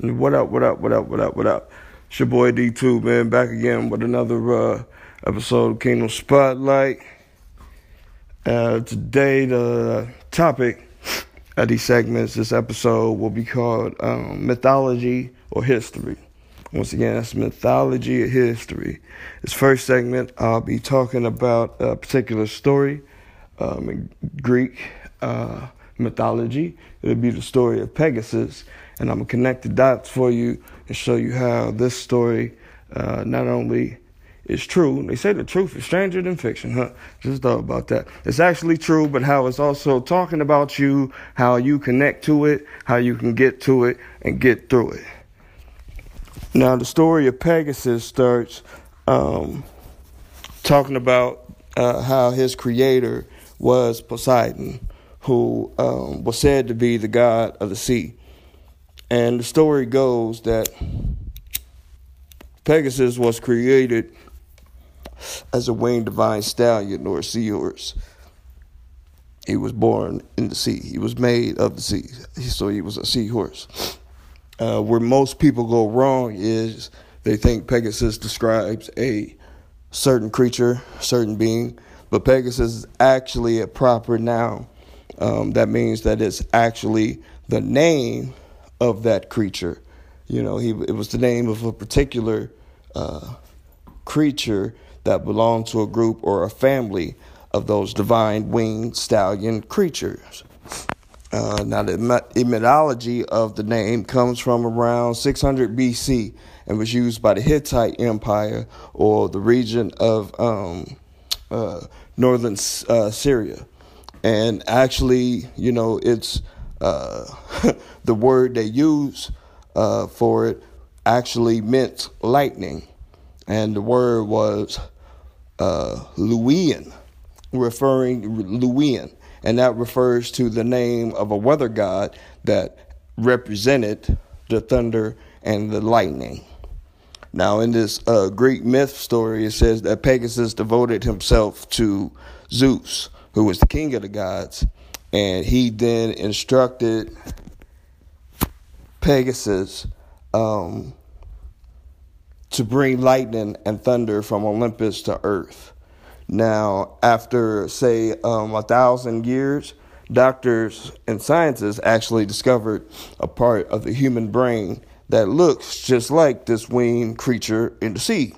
What up, what up, what up, what up, what up? It's your boy D2, man, back again with another uh, episode of Kingdom Spotlight. Uh, today, the topic of these segments, this episode will be called um, Mythology or History. Once again, that's mythology or history. This first segment, I'll be talking about a particular story um, in Greek uh, mythology. It'll be the story of Pegasus and I'm gonna connect the dots for you and show you how this story uh, not only is true. They say the truth is stranger than fiction, huh? Just thought about that. It's actually true, but how it's also talking about you, how you connect to it, how you can get to it and get through it. Now, the story of Pegasus starts um, talking about uh, how his creator was Poseidon, who um, was said to be the god of the sea. And the story goes that Pegasus was created as a winged divine stallion or a seahorse. He was born in the sea. He was made of the sea. So he was a seahorse. Uh, where most people go wrong is they think Pegasus describes a certain creature, certain being, but Pegasus is actually a proper noun. Um, that means that it's actually the name of that creature. You know, he it was the name of a particular uh, creature that belonged to a group or a family of those divine winged stallion creatures. Uh, now, the etymology of the name comes from around 600 BC and was used by the Hittite Empire or the region of um, uh, northern uh, Syria. And actually, you know, it's uh, the word they use uh, for it actually meant lightning, and the word was uh, referring Luwian, and that refers to the name of a weather god that represented the thunder and the lightning. Now, in this uh, Greek myth story, it says that Pegasus devoted himself to Zeus, who was the king of the gods, and he then instructed Pegasus um, to bring lightning and thunder from Olympus to Earth. Now, after say um, a thousand years, doctors and scientists actually discovered a part of the human brain that looks just like this winged creature in the sea,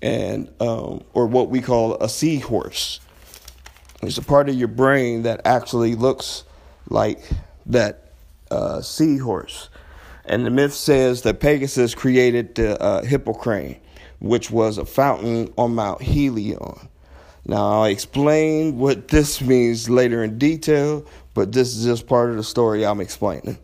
and um, or what we call a seahorse. It's a part of your brain that actually looks like that uh, seahorse. And the myth says that Pegasus created the uh, Hippocrene, which was a fountain on Mount Helion. Now, I'll explain what this means later in detail, but this is just part of the story I'm explaining.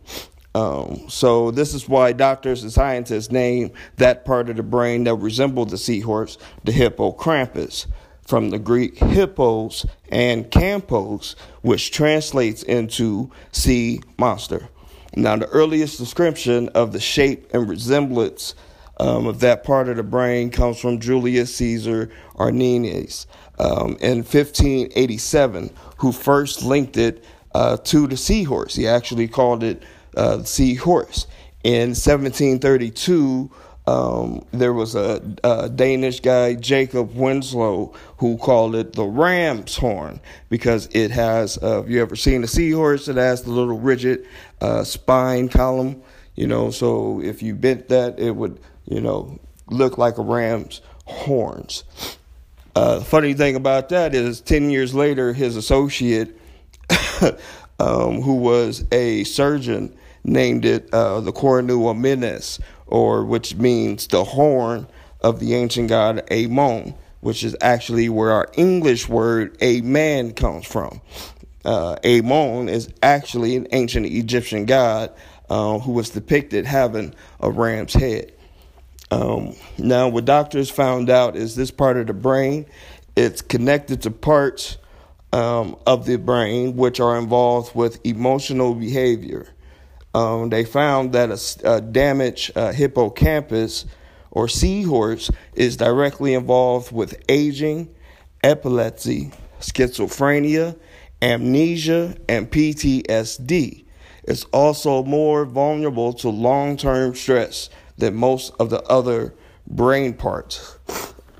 Um, so, this is why doctors and scientists name that part of the brain that resembled the seahorse the hippocampus from the Greek hippos and campos, which translates into sea monster. Now, the earliest description of the shape and resemblance um, of that part of the brain comes from Julius Caesar Arantius um, in 1587, who first linked it uh, to the seahorse. He actually called it uh, the seahorse. In 1732, um, there was a, a, Danish guy, Jacob Winslow, who called it the ram's horn because it has, uh, have you ever seen a seahorse? It has the little rigid uh, spine column, you know, so if you bent that, it would, you know, look like a ram's horns. Uh, funny thing about that is 10 years later, his associate, um, who was a surgeon, named it uh, the Cornu Ammonis or which means the horn of the ancient god Amon, which is actually where our English word amen comes from. Uh, Amon is actually an ancient Egyptian god uh, who was depicted having a ram's head. Um, now, what doctors found out is this part of the brain, it's connected to parts um, of the brain which are involved with emotional behavior um, they found that a, a damaged uh, hippocampus or seahorse is directly involved with aging, epilepsy, schizophrenia, amnesia, and PTSD. It's also more vulnerable to long term stress than most of the other brain parts.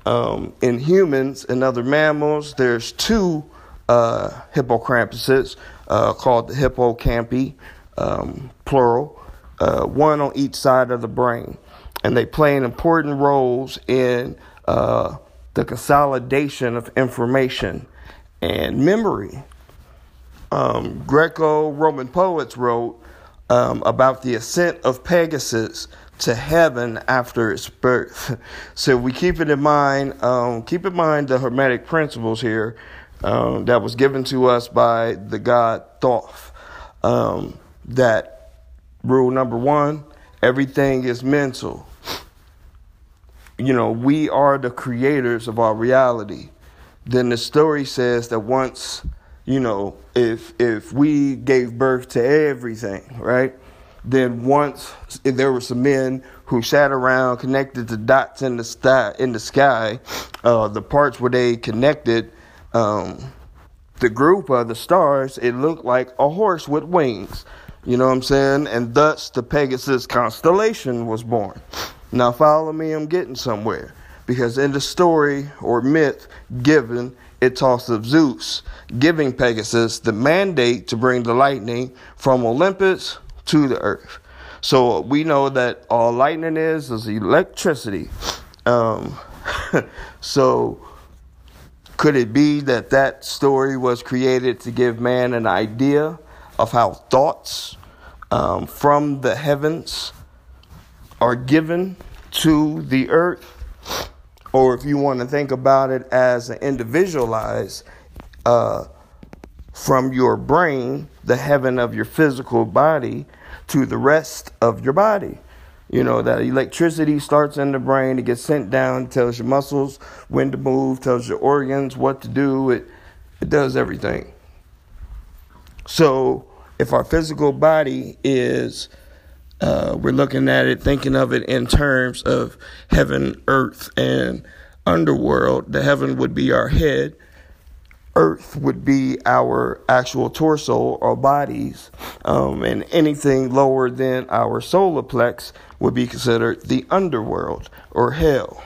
Um, in humans and other mammals, there's two uh, hippocampuses uh, called the hippocampi, um, plural, uh, one on each side of the brain. And they play an important roles in uh, the consolidation of information and memory. Um, Greco Roman poets wrote um, about the ascent of Pegasus to heaven after its birth. So we keep it in mind, um, keep in mind the Hermetic principles here um, that was given to us by the god Thoth. That rule number one, everything is mental. You know, we are the creators of our reality. Then the story says that once, you know, if if we gave birth to everything, right? Then once there were some men who sat around connected the dots in the sky in the sky, uh, the parts where they connected um, the group of the stars, it looked like a horse with wings. You know what I'm saying? And thus the Pegasus constellation was born. Now follow me, I'm getting somewhere. Because in the story or myth given, it talks of Zeus giving Pegasus the mandate to bring the lightning from Olympus to the earth. So we know that all lightning is is electricity. Um, so could it be that that story was created to give man an idea of how thoughts um, from the heavens are given to the earth? Or if you want to think about it as an individualized, uh, from your brain, the heaven of your physical body, to the rest of your body. You know, that electricity starts in the brain, it gets sent down, tells your muscles when to move, tells your organs what to do, it, it does everything. So, if our physical body is, uh, we're looking at it, thinking of it in terms of heaven, earth, and underworld, the heaven would be our head, earth would be our actual torso or bodies, um, and anything lower than our solar plex would be considered the underworld or hell.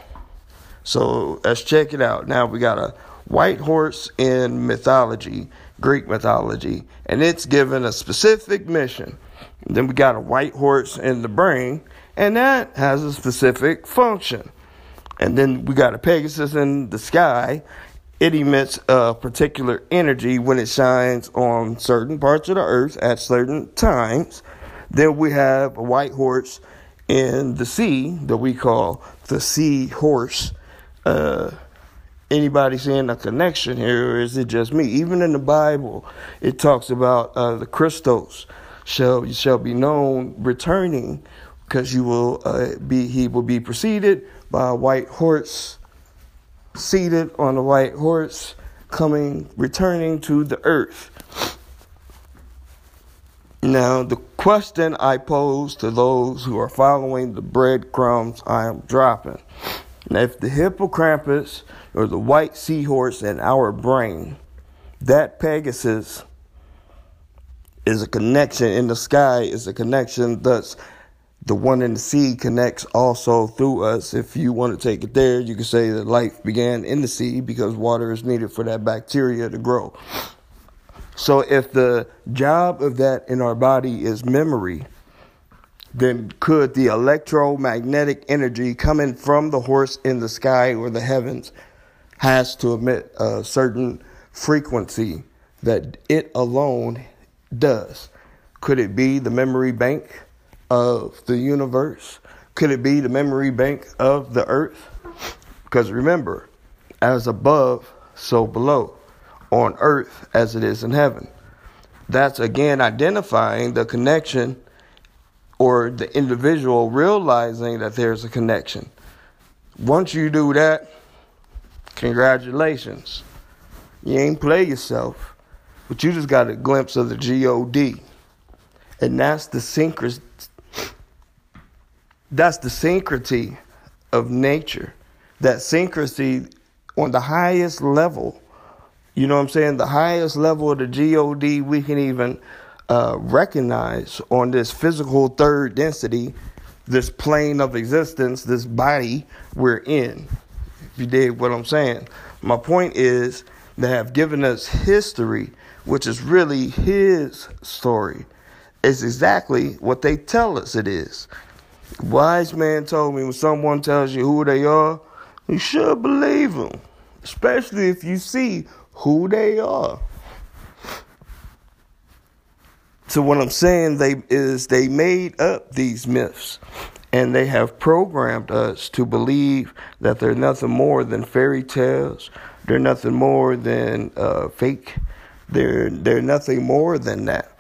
So let's check it out. Now we got a white horse in mythology, Greek mythology, and it's given a specific mission. then we got a white horse in the brain, and that has a specific function. And then we got a Pegasus in the sky, it emits a particular energy when it shines on certain parts of the earth at certain times. Then we have a white horse in the sea that we call the sea horse. Uh, anybody seeing a connection here, or is it just me? Even in the Bible, it talks about uh, the Christos shall shall be known returning, because you will uh, be he will be preceded by a white horse seated on a white horse, coming, returning to the earth. Now, the question I pose to those who are following the breadcrumbs I am dropping. Now, if the hippocampus or the white seahorse in our brain, that Pegasus is a connection in the sky, is a connection that's the one in the sea connects also through us. If you want to take it there, you can say that life began in the sea because water is needed for that bacteria to grow. So, if the job of that in our body is memory, then could the electromagnetic energy coming from the horse in the sky or the heavens has to emit a certain frequency that it alone does? Could it be the memory bank? of the universe? Could it be the memory bank of the earth? Because remember, as above, so below, on earth as it is in heaven. That's again identifying the connection or the individual realizing that there's a connection. Once you do that, congratulations. You ain't play yourself, but you just got a glimpse of the God. And that's the synchronous that's the synchrony of nature. That synchrony on the highest level. You know what I'm saying? The highest level of the God we can even uh, recognize on this physical third density, this plane of existence, this body we're in. You dig what I'm saying, my point is they have given us history, which is really his story. It's exactly what they tell us it is. Wise man told me when someone tells you who they are, you should believe them, especially if you see who they are. So what I'm saying they is they made up these myths and they have programmed us to believe that they're nothing more than fairy tales. They're nothing more than uh, fake. They're they're nothing more than that.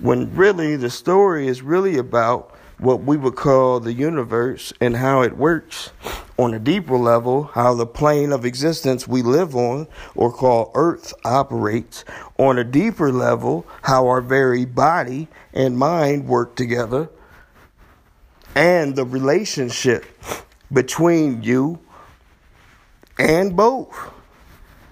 When really the story is really about what we would call the universe and how it works on a deeper level, how the plane of existence we live on or call Earth operates on a deeper level, how our very body and mind work together, and the relationship between you and both.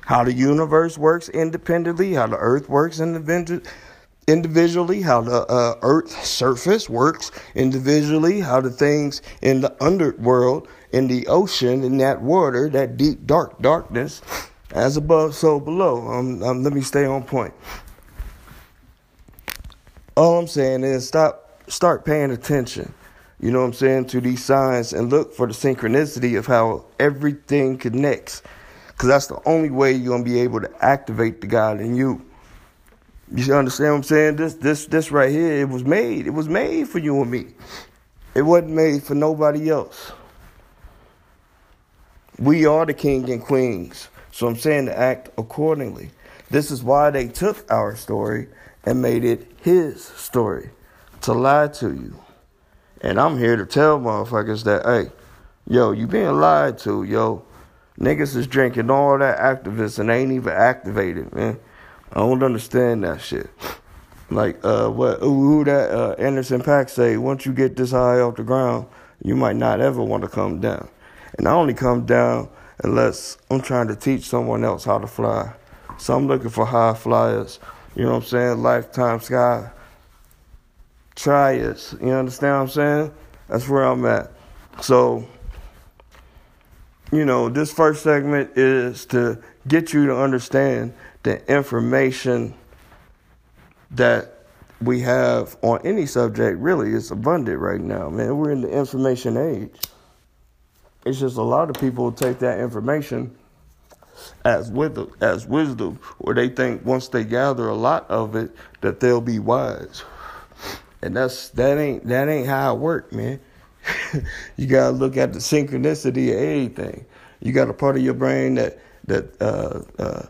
How the universe works independently, how the earth works individually, how the uh, Earth's surface works individually, how the things in the underworld, in the ocean, in that water, that deep, dark darkness, as above, so below. Um, um, let me stay on point. All I'm saying is stop, start paying attention. You know what I'm saying to these signs and look for the synchronicity of how everything connects, because that's the only way you're gonna be able to activate the God in you. You understand what I'm saying? This this this right here, it was made. It was made for you and me. It wasn't made for nobody else. We are the king and queens. So I'm saying to act accordingly. This is why they took our story and made it his story. To lie to you. And I'm here to tell motherfuckers that, hey, yo, you being lied to, yo. Niggas is drinking all that activists and they ain't even activated, man. I don't understand that shit. Like uh, what who that uh, Anderson .Paak say? Once you get this high off the ground, you might not ever want to come down. And I only come down unless I'm trying to teach someone else how to fly. So I'm looking for high flyers. You know what I'm saying? Lifetime sky. Try it. You understand what I'm saying? That's where I'm at. So, you know, this first segment is to get you to understand the information that we have on any subject really is abundant right now, man. We're in the information age. It's just a lot of people take that information as wisdom, as wisdom, or they think once they gather a lot of it that they'll be wise. And that's that ain't that ain't how it work, man. you gotta look at the synchronicity of everything. You got a part of your brain that that uh, uh,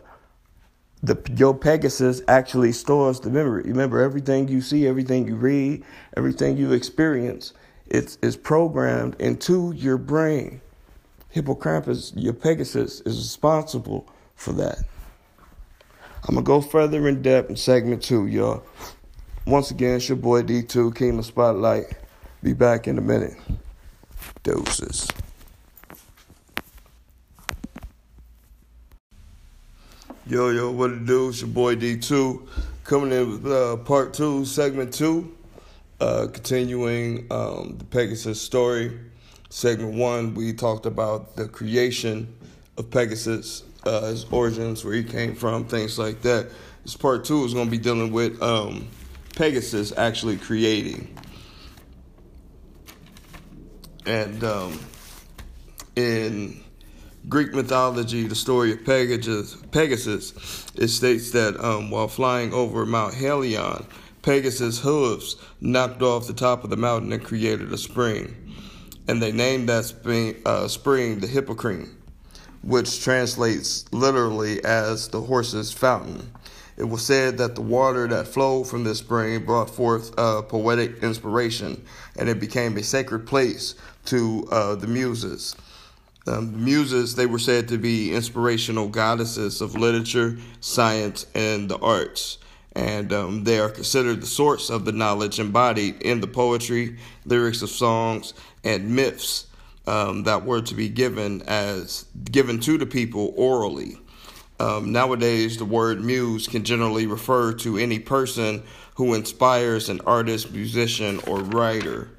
the your Pegasus actually stores the memory. Remember, everything you see, everything you read, everything you experience, it's is programmed into your brain. Hippocampus, your Pegasus, is responsible for that. I'm gonna go further in depth in segment two, y'all. Once again, it's your boy D2, King of Spotlight. Be back in a minute. Doses. Yo, yo, what it do? It's your boy D2 coming in with uh, part two, segment two, uh, continuing um, the Pegasus story. Segment one, we talked about the creation of Pegasus, uh, his origins, where he came from, things like that. This part two is going to be dealing with um, Pegasus actually creating. And um, in Greek mythology, the story of Pegasus, Pegasus it states that um, while flying over Mount Helion, Pegasus' hooves knocked off the top of the mountain and created a spring. And they named that spring, uh, spring the Hippocrene, which translates literally as the horse's fountain. It was said that the water that flowed from this spring brought forth uh, poetic inspiration, and it became a sacred place to uh, the muses. Um, muses, they were said to be inspirational goddesses of literature, science, and the arts. And um, they are considered the source of the knowledge embodied in the poetry, lyrics of songs, and myths um, that were to be given as given to the people orally. Um, nowadays, the word muse can generally refer to any person who inspires an artist, musician, or writer.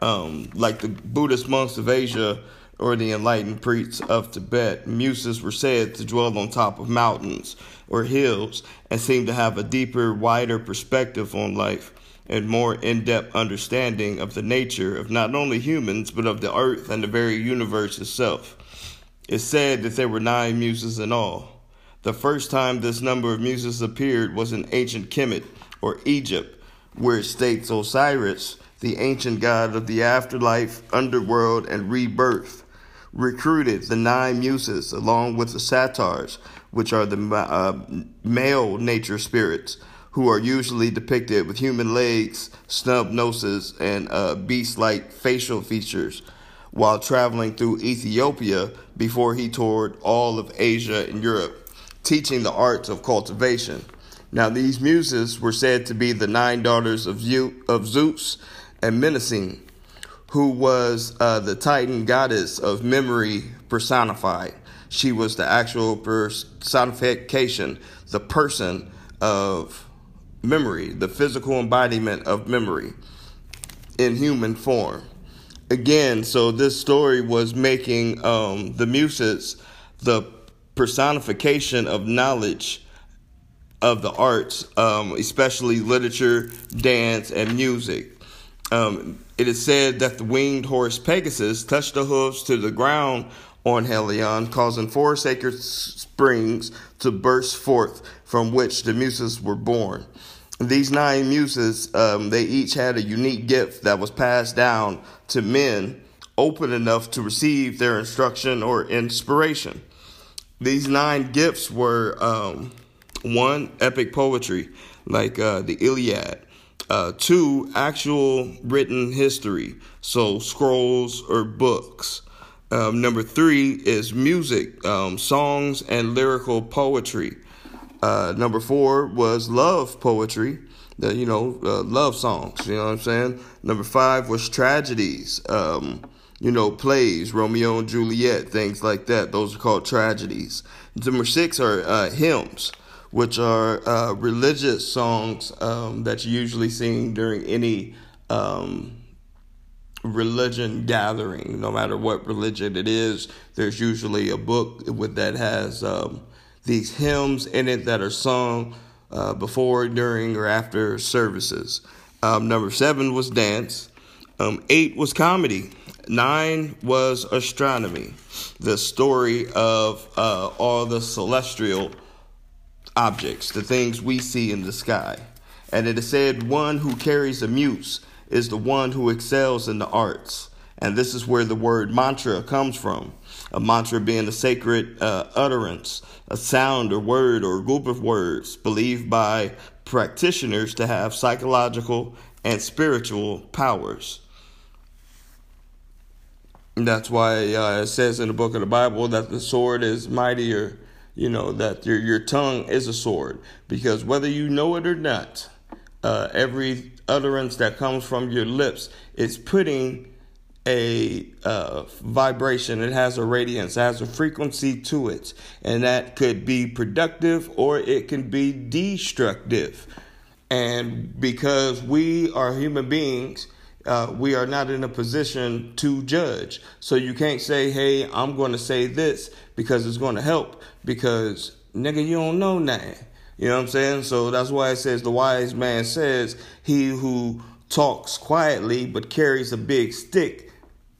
Um, like the Buddhist monks of Asia or the enlightened priests of Tibet, muses were said to dwell on top of mountains or hills and seem to have a deeper, wider perspective on life and more in depth understanding of the nature of not only humans, but of the earth and the very universe itself. It's said that there were nine muses in all. The first time this number of muses appeared was in ancient Kemet, or Egypt, where it states Osiris, the ancient god of the afterlife, underworld, and rebirth, recruited the nine muses along with the satyrs, which are the uh, male nature spirits, who are usually depicted with human legs, snub noses, and uh, beast like facial features while traveling through Ethiopia before he toured all of Asia and Europe teaching the arts of cultivation. Now, these muses were said to be the nine daughters of, Zeus and Mnemosyne, who was uh, the Titan goddess of memory personified. She was the actual personification, the person of memory, the physical embodiment of memory in human form. Again, so this story was making um, the muses the personification of knowledge of the arts, um, especially literature, dance, and music. Um, it is said that the winged horse Pegasus touched the hooves to the ground on Helion, causing four sacred springs to burst forth, from which the muses were born. These nine muses, um, they each had a unique gift that was passed down to men open enough to receive their instruction or inspiration. These nine gifts were um, one, epic poetry, like uh, the Iliad. Uh, two, actual written history, so scrolls or books. Um, number three is music, um, songs and lyrical poetry. Uh, number four was love poetry, the, you know, uh, love songs, you know what I'm saying? Number five was tragedies. Um, you know, plays, Romeo and Juliet, things like that. Those are called tragedies. Number six are uh, hymns, which are uh, religious songs um, that you usually sing during any um, religion gathering. No matter what religion it is, there's usually a book with that has um, these hymns in it that are sung uh, before, during, or after services. Um, number seven was dance. Um, eight was comedy. Nine was astronomy, the story of uh, all the celestial objects, the things we see in the sky. And it is said, one who carries a muse is the one who excels in the arts. And this is where the word mantra comes from. A mantra being a sacred uh, utterance, a sound or word or group of words believed by practitioners to have psychological and spiritual powers. That's why uh, it says in the book of the Bible that the sword is mightier, you know, that your, your tongue is a sword. Because whether you know it or not, uh, every utterance that comes from your lips is putting a uh, vibration, it has a radiance, it has a frequency to it. And that could be productive or it can be destructive. And because we are human beings, uh, we are not in a position to judge. So you can't say, hey, I'm going to say this because it's going to help because, nigga, you don't know nothing. You know what I'm saying? So that's why it says the wise man says, he who talks quietly but carries a big stick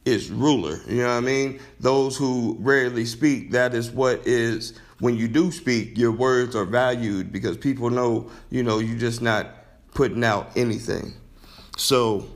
is ruler. You know what I mean? Those who rarely speak, that is what is, when you do speak, your words are valued because people know, you know, you're just not putting out anything. So,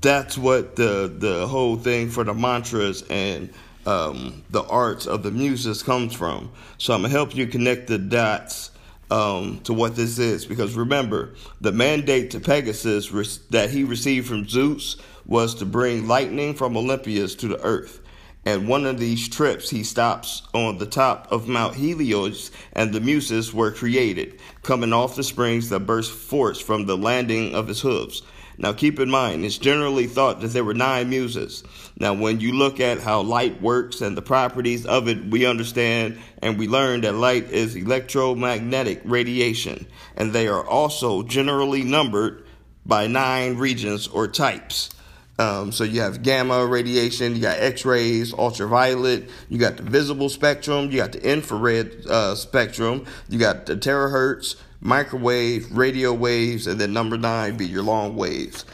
that's what the the whole thing for the mantras and um, the arts of the muses comes from. So I'm gonna help you connect the dots um, to what this is because remember the mandate to Pegasus that he received from Zeus was to bring lightning from Olympus to the earth. And one of these trips, he stops on the top of Mount Helios, and the Muses were created, coming off the springs that burst forth from the landing of his hooves. Now, keep in mind, it's generally thought that there were nine muses. Now, when you look at how light works and the properties of it, we understand and we learn that light is electromagnetic radiation, and they are also generally numbered by nine regions or types. Um, so you have gamma radiation, you got X-rays, ultraviolet, you got the visible spectrum, you got the infrared uh, spectrum, you got the terahertz, microwave, radio waves, and then number nine be your long waves.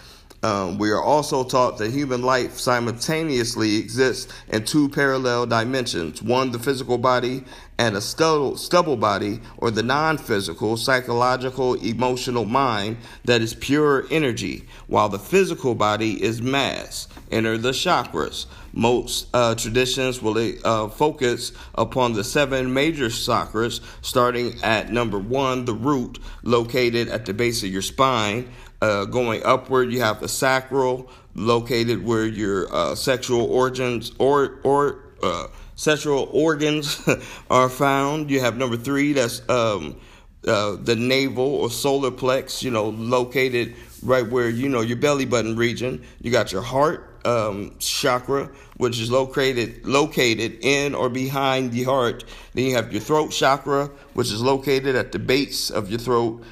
Um, we are also taught that human life simultaneously exists in two parallel dimensions one, the physical body, and a stubble, stubble body, or the non physical, psychological, emotional mind that is pure energy, while the physical body is mass. Enter the chakras. Most uh, traditions will uh, focus upon the seven major chakras, starting at number one, the root, located at the base of your spine. Uh, going upward, you have the sacral, located where your uh, sexual organs or or uh, sexual organs are found. You have number three, that's um, uh, the navel or solar plex, you know, located right where you know your belly button region. You got your heart um, chakra, which is located located in or behind the heart. Then you have your throat chakra, which is located at the base of your throat.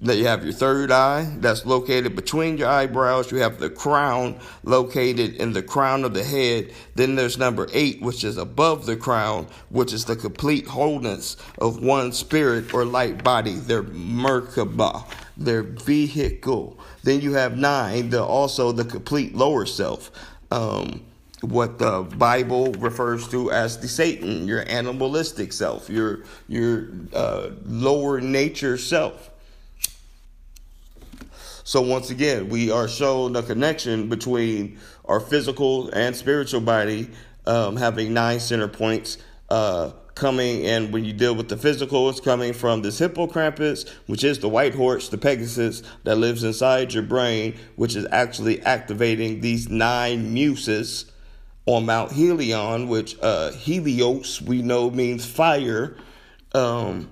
You have your third eye, that's located between your eyebrows. You have the crown located in the crown of the head. Then there's number eight, which is above the crown, which is the complete wholeness of one spirit or light body, their Merkaba, their vehicle. Then you have nine, the also the complete lower self. Um, what the Bible refers to as the Satan, your animalistic self, your your uh, lower nature self. So once again, we are shown the connection between our physical and spiritual body um, having nine center points. Uh, coming and when you deal with the physical it's coming from this hippocampus which is the white horse the pegasus that lives inside your brain which is actually activating these nine muses on mount helion which uh, helios we know means fire um,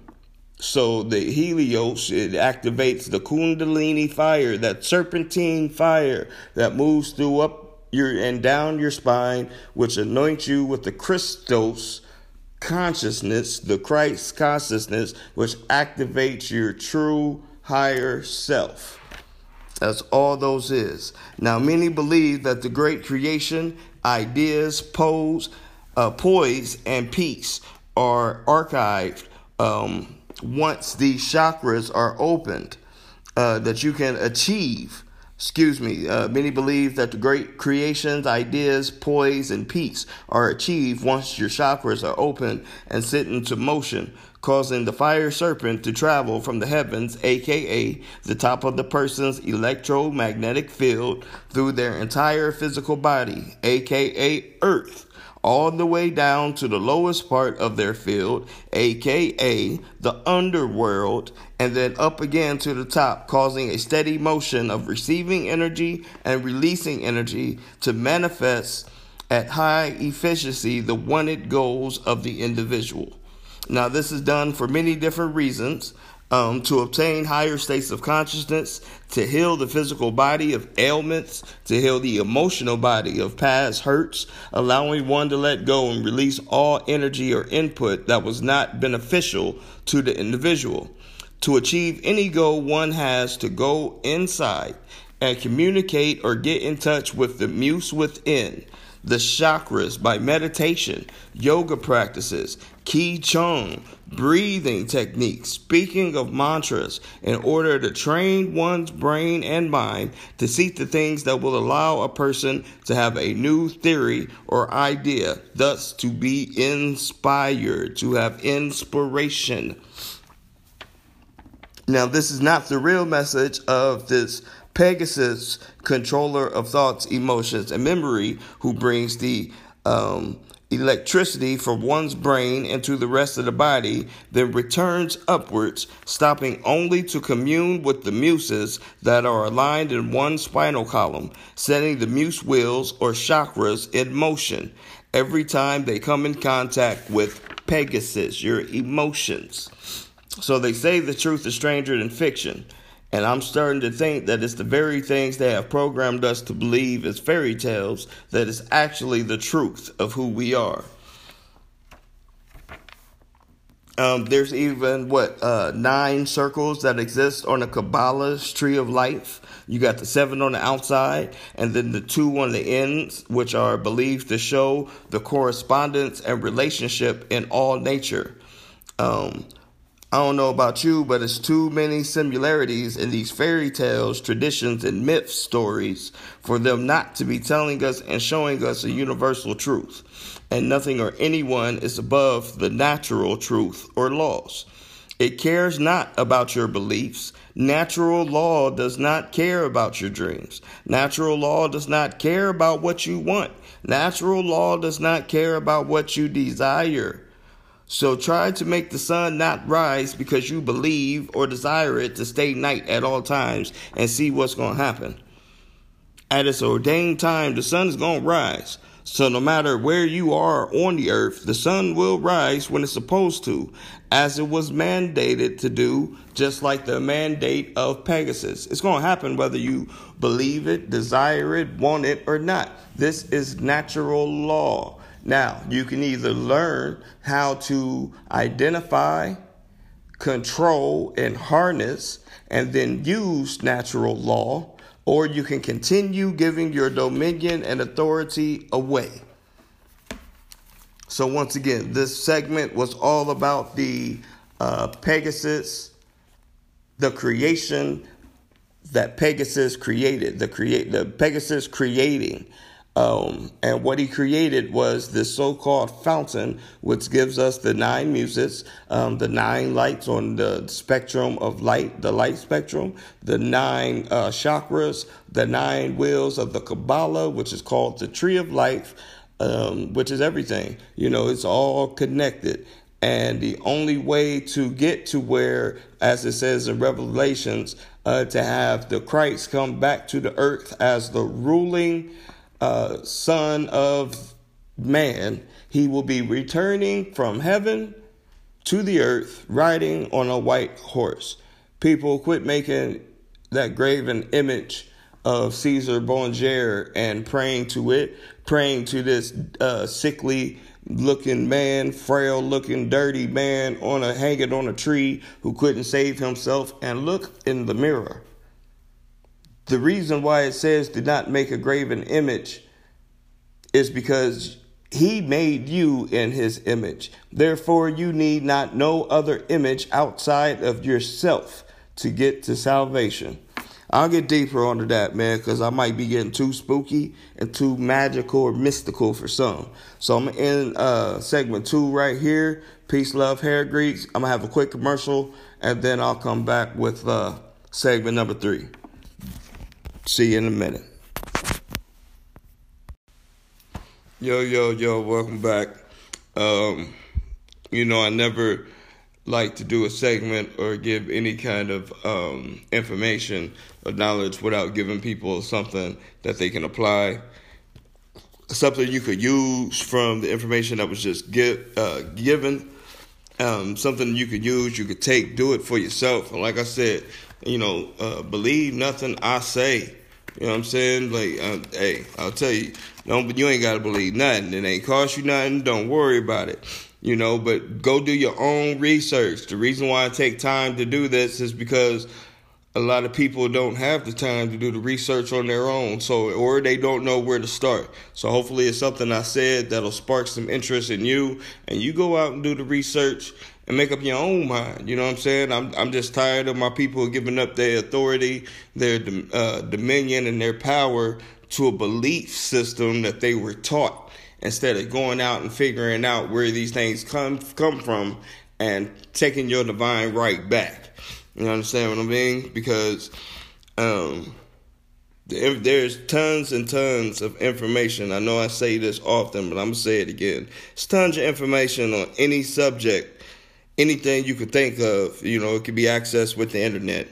so the helios it activates the kundalini fire that serpentine fire that moves through up your and down your spine which anoints you with the christos consciousness, the Christ consciousness, which activates your true higher self. That's all those is. Now, many believe that the great creation, ideas, pose, uh, poise, and peace are archived um, once these chakras are opened, uh, that you can achieve excuse me, uh, many believe that the great creations, ideas, poise, and peace are achieved once your chakras are open and set into motion, causing the fire serpent to travel from the heavens, aka the top of the person's electromagnetic field, through their entire physical body, aka Earth all the way down to the lowest part of their field, aka the underworld, and then up again to the top, causing a steady motion of receiving energy and releasing energy to manifest at high efficiency the wanted goals of the individual. Now, this is done for many different reasons um, to obtain higher states of consciousness, to heal the physical body of ailments, to heal the emotional body of past hurts, allowing one to let go and release all energy or input that was not beneficial to the individual. To achieve any goal, one has to go inside and communicate or get in touch with the muse within the chakras by meditation, yoga practices, Qigong, breathing techniques, speaking of mantras, in order to train one's brain and mind to seek the things that will allow a person to have a new theory or idea, thus to be inspired, to have inspiration. Now, this is not the real message of this Pegasus, controller of thoughts, emotions, and memory, who brings the um, electricity from one's brain into the rest of the body, then returns upwards, stopping only to commune with the muses that are aligned in one spinal column, setting the muse wheels or chakras in motion every time they come in contact with Pegasus, your emotions. So they say the truth is stranger than fiction. And I'm starting to think that it's the very things they have programmed us to believe as fairy tales that is actually the truth of who we are. Um, there's even what uh, nine circles that exist on the Kabbalah's tree of life. You got the seven on the outside, and then the two on the ends, which are believed to show the correspondence and relationship in all nature. Um, I don't know about you, but it's too many similarities in these fairy tales, traditions, and myth stories for them not to be telling us and showing us a universal truth. And nothing or anyone is above the natural truth or laws. It cares not about your beliefs. Natural law does not care about your dreams. Natural law does not care about what you want. Natural law does not care about what you desire. So try to make the sun not rise because you believe or desire it to stay night at all times and see what's going to happen. At its ordained time, the sun is going to rise. So no matter where you are on the earth, the sun will rise when it's supposed to, as it was mandated to do, just like the mandate of Pegasus. It's going to happen whether you believe it, desire it, want it, or not. This is natural law. Now, you can either learn how to identify, control, and harness, and then use natural law, or you can continue giving your dominion and authority away. So, once again, this segment was all about the uh, Pegasus, the creation that Pegasus created, the create the Pegasus creating um, and what he created was this so called fountain, which gives us the nine muses, um, the nine lights on the spectrum of light, the light spectrum, the nine uh, chakras, the nine wheels of the Kabbalah, which is called the tree of life, um, which is everything. You know, it's all connected. And the only way to get to where, as it says in Revelations, uh, to have the Christ come back to the earth as the ruling uh, Son of Man, he will be returning from heaven to the earth riding on a white horse. People quit making that graven image of Caesar Borgia and praying to it, praying to this uh, sickly looking man, frail looking, dirty man on a hanging on a tree who couldn't save himself and look in the mirror. The reason why it says did not make a graven image is because he made you in his image. Therefore, you need not no other image outside of yourself to get to salvation. I'll get deeper onto that, man, because I might be getting too spooky and too magical or mystical for some. So I'm in uh, segment two right here. Peace, love, hair greets. I'm gonna have a quick commercial, and then I'll come back with uh, segment number three. See you in a minute. Yo, yo, yo, welcome back. Um, you know, I never like to do a segment or give any kind of um, information or knowledge without giving people something that they can apply, something you could use from the information that was just uh, given, um, something you could use, you could take, do it for yourself. And like I said, you know, uh, believe nothing I say. You know what I'm saying? Like, uh, hey, I'll tell you, don't you ain't gotta believe nothing. It ain't cost you nothing. Don't worry about it. You know, but go do your own research. The reason why I take time to do this is because a lot of people don't have the time to do the research on their own so or they don't know where to start so hopefully it's something i said that'll spark some interest in you and you go out and do the research and make up your own mind. You know what I'm saying? I'm I'm just tired of my people giving up their authority, their uh, dominion, and their power to a belief system that they were taught instead of going out and figuring out where these things come come from and taking your divine right back. You understand what I mean? Because um, there's tons and tons of information. I know I say this often, but I'm gonna say it again. It's tons of information on any subject anything you could think of. You know, it could be accessed with the internet.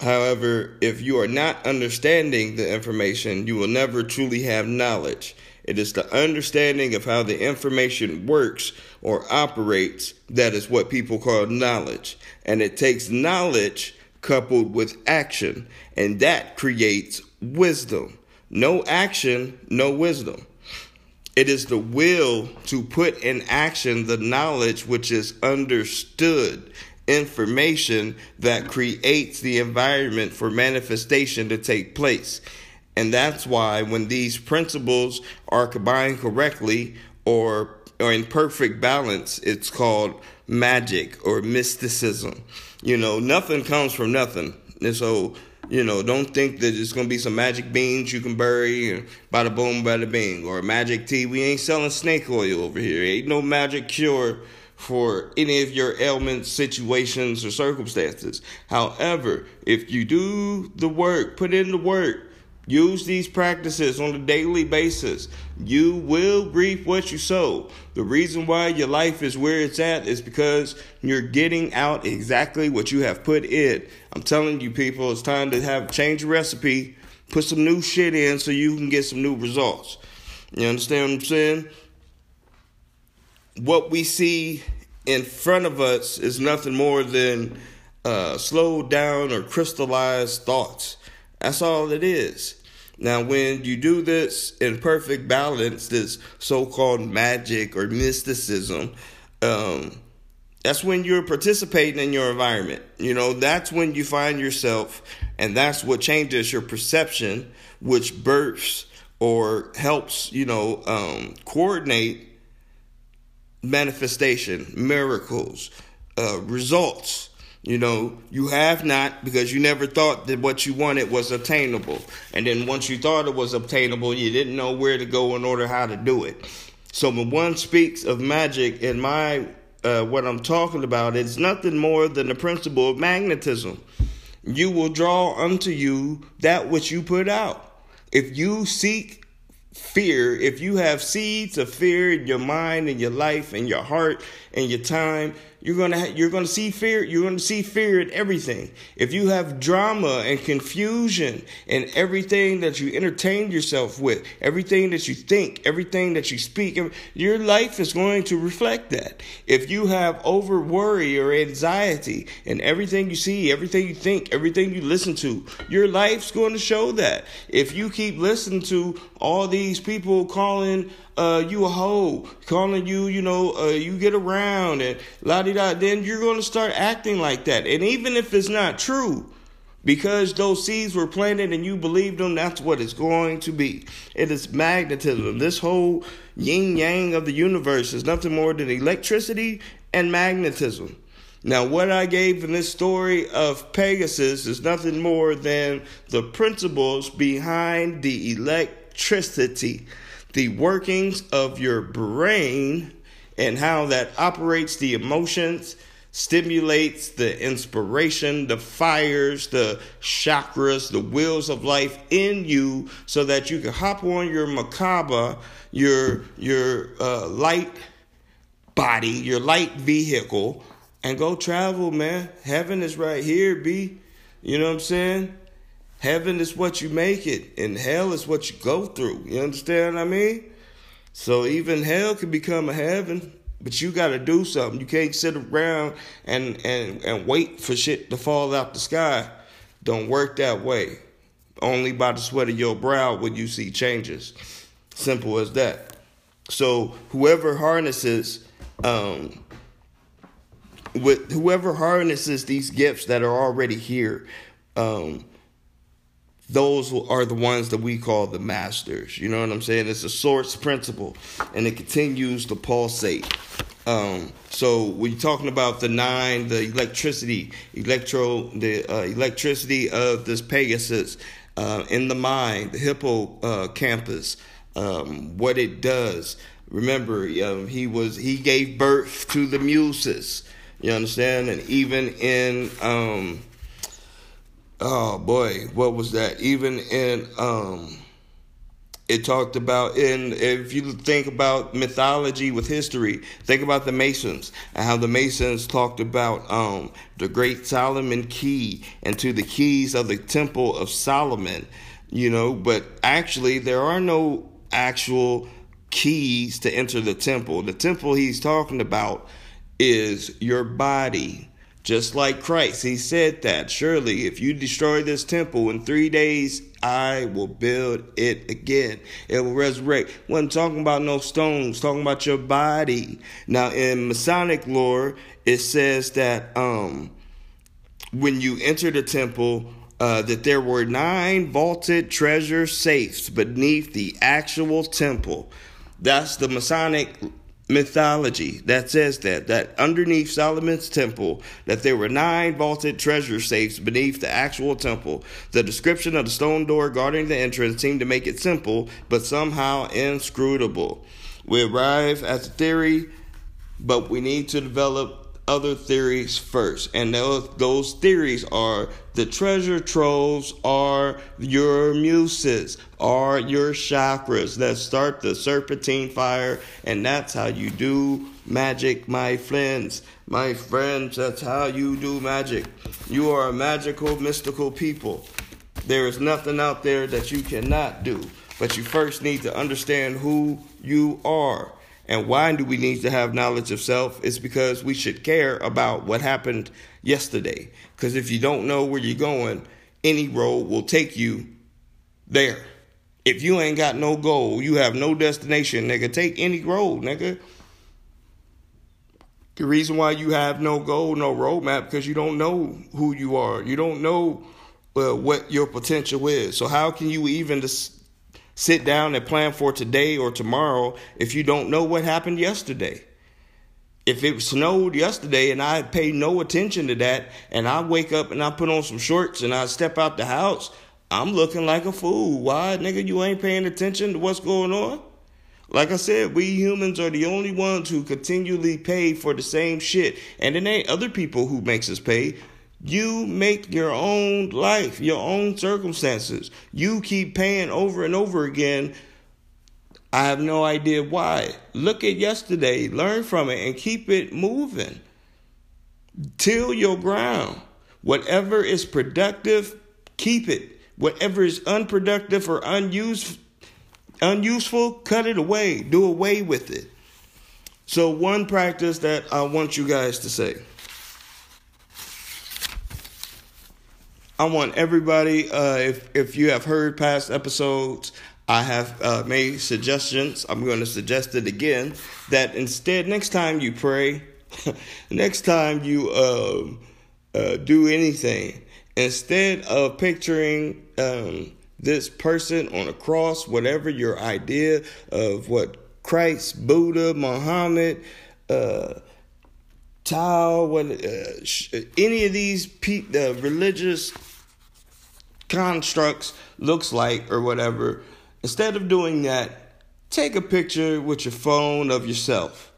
However, if you are not understanding the information, you will never truly have knowledge. It is the understanding of how the information works or operates that is what people call knowledge. And it takes knowledge coupled with action, and that creates wisdom. No action, no wisdom. It is the will to put in action the knowledge which is understood information that creates the environment for manifestation to take place. And that's why when these principles are combined correctly or, or in perfect balance, it's called magic or mysticism. You know, nothing comes from nothing. And so, you know, don't think that it's gonna be some magic beans you can bury uh, and bada boom, bada bing, or magic tea. We ain't selling snake oil over here. Ain't no magic cure for any of your ailments, situations, or circumstances. However, if you do the work, put in the work, use these practices on a daily basis, you will reap what you sow. The reason why your life is where it's at is because you're getting out exactly what you have put in. I'm telling you, people, it's time to have change your recipe, put some new shit in so you can get some new results. You understand what I'm saying? what we see in front of us is nothing more than uh, slowed down or crystallized thoughts. That's all it is. Now, when you do this in perfect balance, this so called magic or mysticism, um, that's when you're participating in your environment. You know, that's when you find yourself, and that's what changes your perception, which births or helps, you know, um, coordinate manifestation, miracles, uh, results. You know, you have not because you never thought that what you wanted was attainable. And then once you thought it was obtainable, you didn't know where to go in order how to do it. So when one speaks of magic in my uh, what I'm talking about, it's nothing more than the principle of magnetism. You will draw unto you that which you put out. If you seek fear, if you have seeds of fear in your mind and your life and your heart and your time, you're gonna ha- you're gonna see fear. You're gonna see fear in everything. If you have drama and confusion and everything that you entertain yourself with, everything that you think, everything that you speak, your life is going to reflect that. If you have over worry or anxiety and everything you see, everything you think, everything you listen to, your life's going to show that. If you keep listening to all these people calling uh, you a hoe, calling you, you know, uh, you get around and la di da, then you're going to start acting like that. And even if it's not true, because those seeds were planted and you believe them, that's what it's going to be. It is magnetism. This whole yin yang of the universe is nothing more than electricity and magnetism. Now, what I gave in this story of Pegasus is nothing more than the principles behind the electricity the workings of your brain and how that operates the emotions, stimulates the inspiration, the fires, the chakras, the wheels of life in you so that you can hop on your Merkaba, your your uh, light body, your light vehicle and go travel, man. Heaven is right here, B. You know what I'm saying? Heaven is what you make it, and hell is what you go through. You understand what I mean? So even hell can become a heaven, but you got to do something. You can't sit around and, and, and wait for shit to fall out the sky. Don't work that way. Only by the sweat of your brow will you see changes. Simple as that. So whoever harnesses, um, with whoever harnesses these gifts that are already here, um, those are the ones that we call the masters. You know what I'm saying? It's a source principle, and it continues to pulsate. Um, so when you're talking about the nine, the electricity, electro, the uh, electricity of this Pegasus uh, in the mind, the hippocampus, uh, um, what it does. Remember, um, he was he gave birth to the muses. You understand? And even in um, oh boy, what was that? Even in um it talked about in if you think about mythology with history, think about the Masons and how the Masons talked about um the great Solomon key and to the keys of the temple of Solomon, you know, but actually there are no actual keys to enter the temple. The temple he's talking about is your body Just like Christ, he said that surely if you destroy this temple in three days, I will build it again. It will resurrect. Wasn't talking about no stones, talking about your body. Now in Masonic lore, it says that um, when you enter the temple, uh, that there were nine vaulted treasure safes beneath the actual temple. That's the Masonic mythology that says that that underneath Solomon's temple that there were nine vaulted treasure safes beneath the actual temple. The description of the stone door guarding the entrance seemed to make it simple but somehow inscrutable. We arrive at the theory, but we need to develop other theories first. And those, those theories are the treasure troves are your muses, are your chakras that start the serpentine fire. And that's how you do magic, my friends. My friends, that's how you do magic. You are a magical, mystical people. There is nothing out there that you cannot do. But you first need to understand who you are. And why do we need to have knowledge of self? It's because we should care about what happened yesterday. Because if you don't know where you're going, any road will take you there. If you ain't got no goal, you have no destination, nigga, take any road, nigga. The reason why you have no goal, no roadmap, because you don't know who you are. You don't know uh, what your potential is. So how can you even dis- sit down and plan for today or tomorrow if you don't know what happened yesterday. If it snowed yesterday and I pay no attention to that and I wake up and I put on some shorts and I step out the house, I'm looking like a fool. Why, nigga, you ain't paying attention to what's going on? Like I said, we humans are the only ones who continually pay for the same shit. And it ain't other people who makes us pay. You make your own life, your own circumstances. You keep paying over and over again. I have no idea why. Look at yesterday, learn from it, and keep it moving. Till your ground. Whatever is productive, keep it. Whatever is unproductive or unused, unuseful, cut it away. Do away with it. So, one practice that I want you guys to say. I want everybody, uh, if if you have heard past episodes, I have uh, made suggestions. I'm going to suggest it again. That instead, next time you pray, next time you um, uh, do anything, instead of picturing um, this person on a cross, whatever your idea of what Christ, Buddha, Muhammad, uh, Tao, what uh, any of these pe- uh, religious constructs looks like or whatever, instead of doing that, take a picture with your phone of yourself,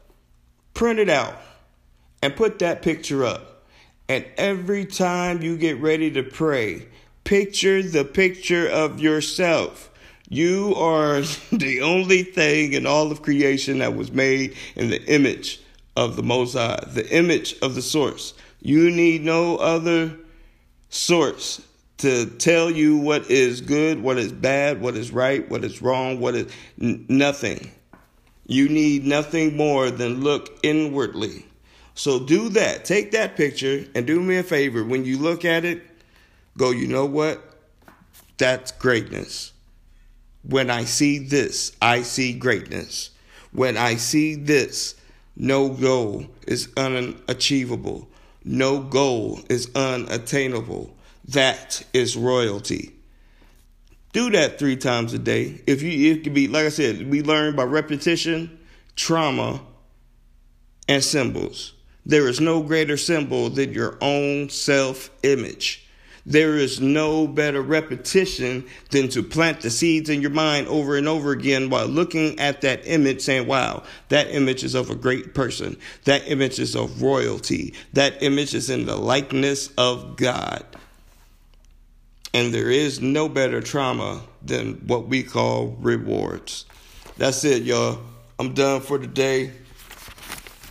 print it out, and put that picture up. And every time you get ready to pray, picture the picture of yourself. You are the only thing in all of creation that was made in the image of the Most High, the image of the source. You need no other source to tell you what is good, what is bad, what is right, what is wrong, what is n- nothing. You need nothing more than look inwardly. So do that. Take that picture and do me a favor. When you look at it, go, you know what? That's greatness. When I see this, I see greatness. When I see this, no goal is unachievable. No goal is unattainable. That is royalty. Do that three times a day. If you, it could be like I said, we learn by repetition, trauma, and symbols. There is no greater symbol than your own self image. There is no better repetition than to plant the seeds in your mind over and over again while looking at that image saying, wow, that image is of a great person. That image is of royalty. That image is in the likeness of God. And there is no better trauma than what we call rewards. That's it, y'all. I'm done for today.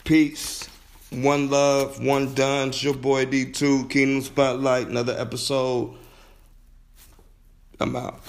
Peace. One love, one done. It's your boy D2, Kingdom Spotlight, another episode. I'm out.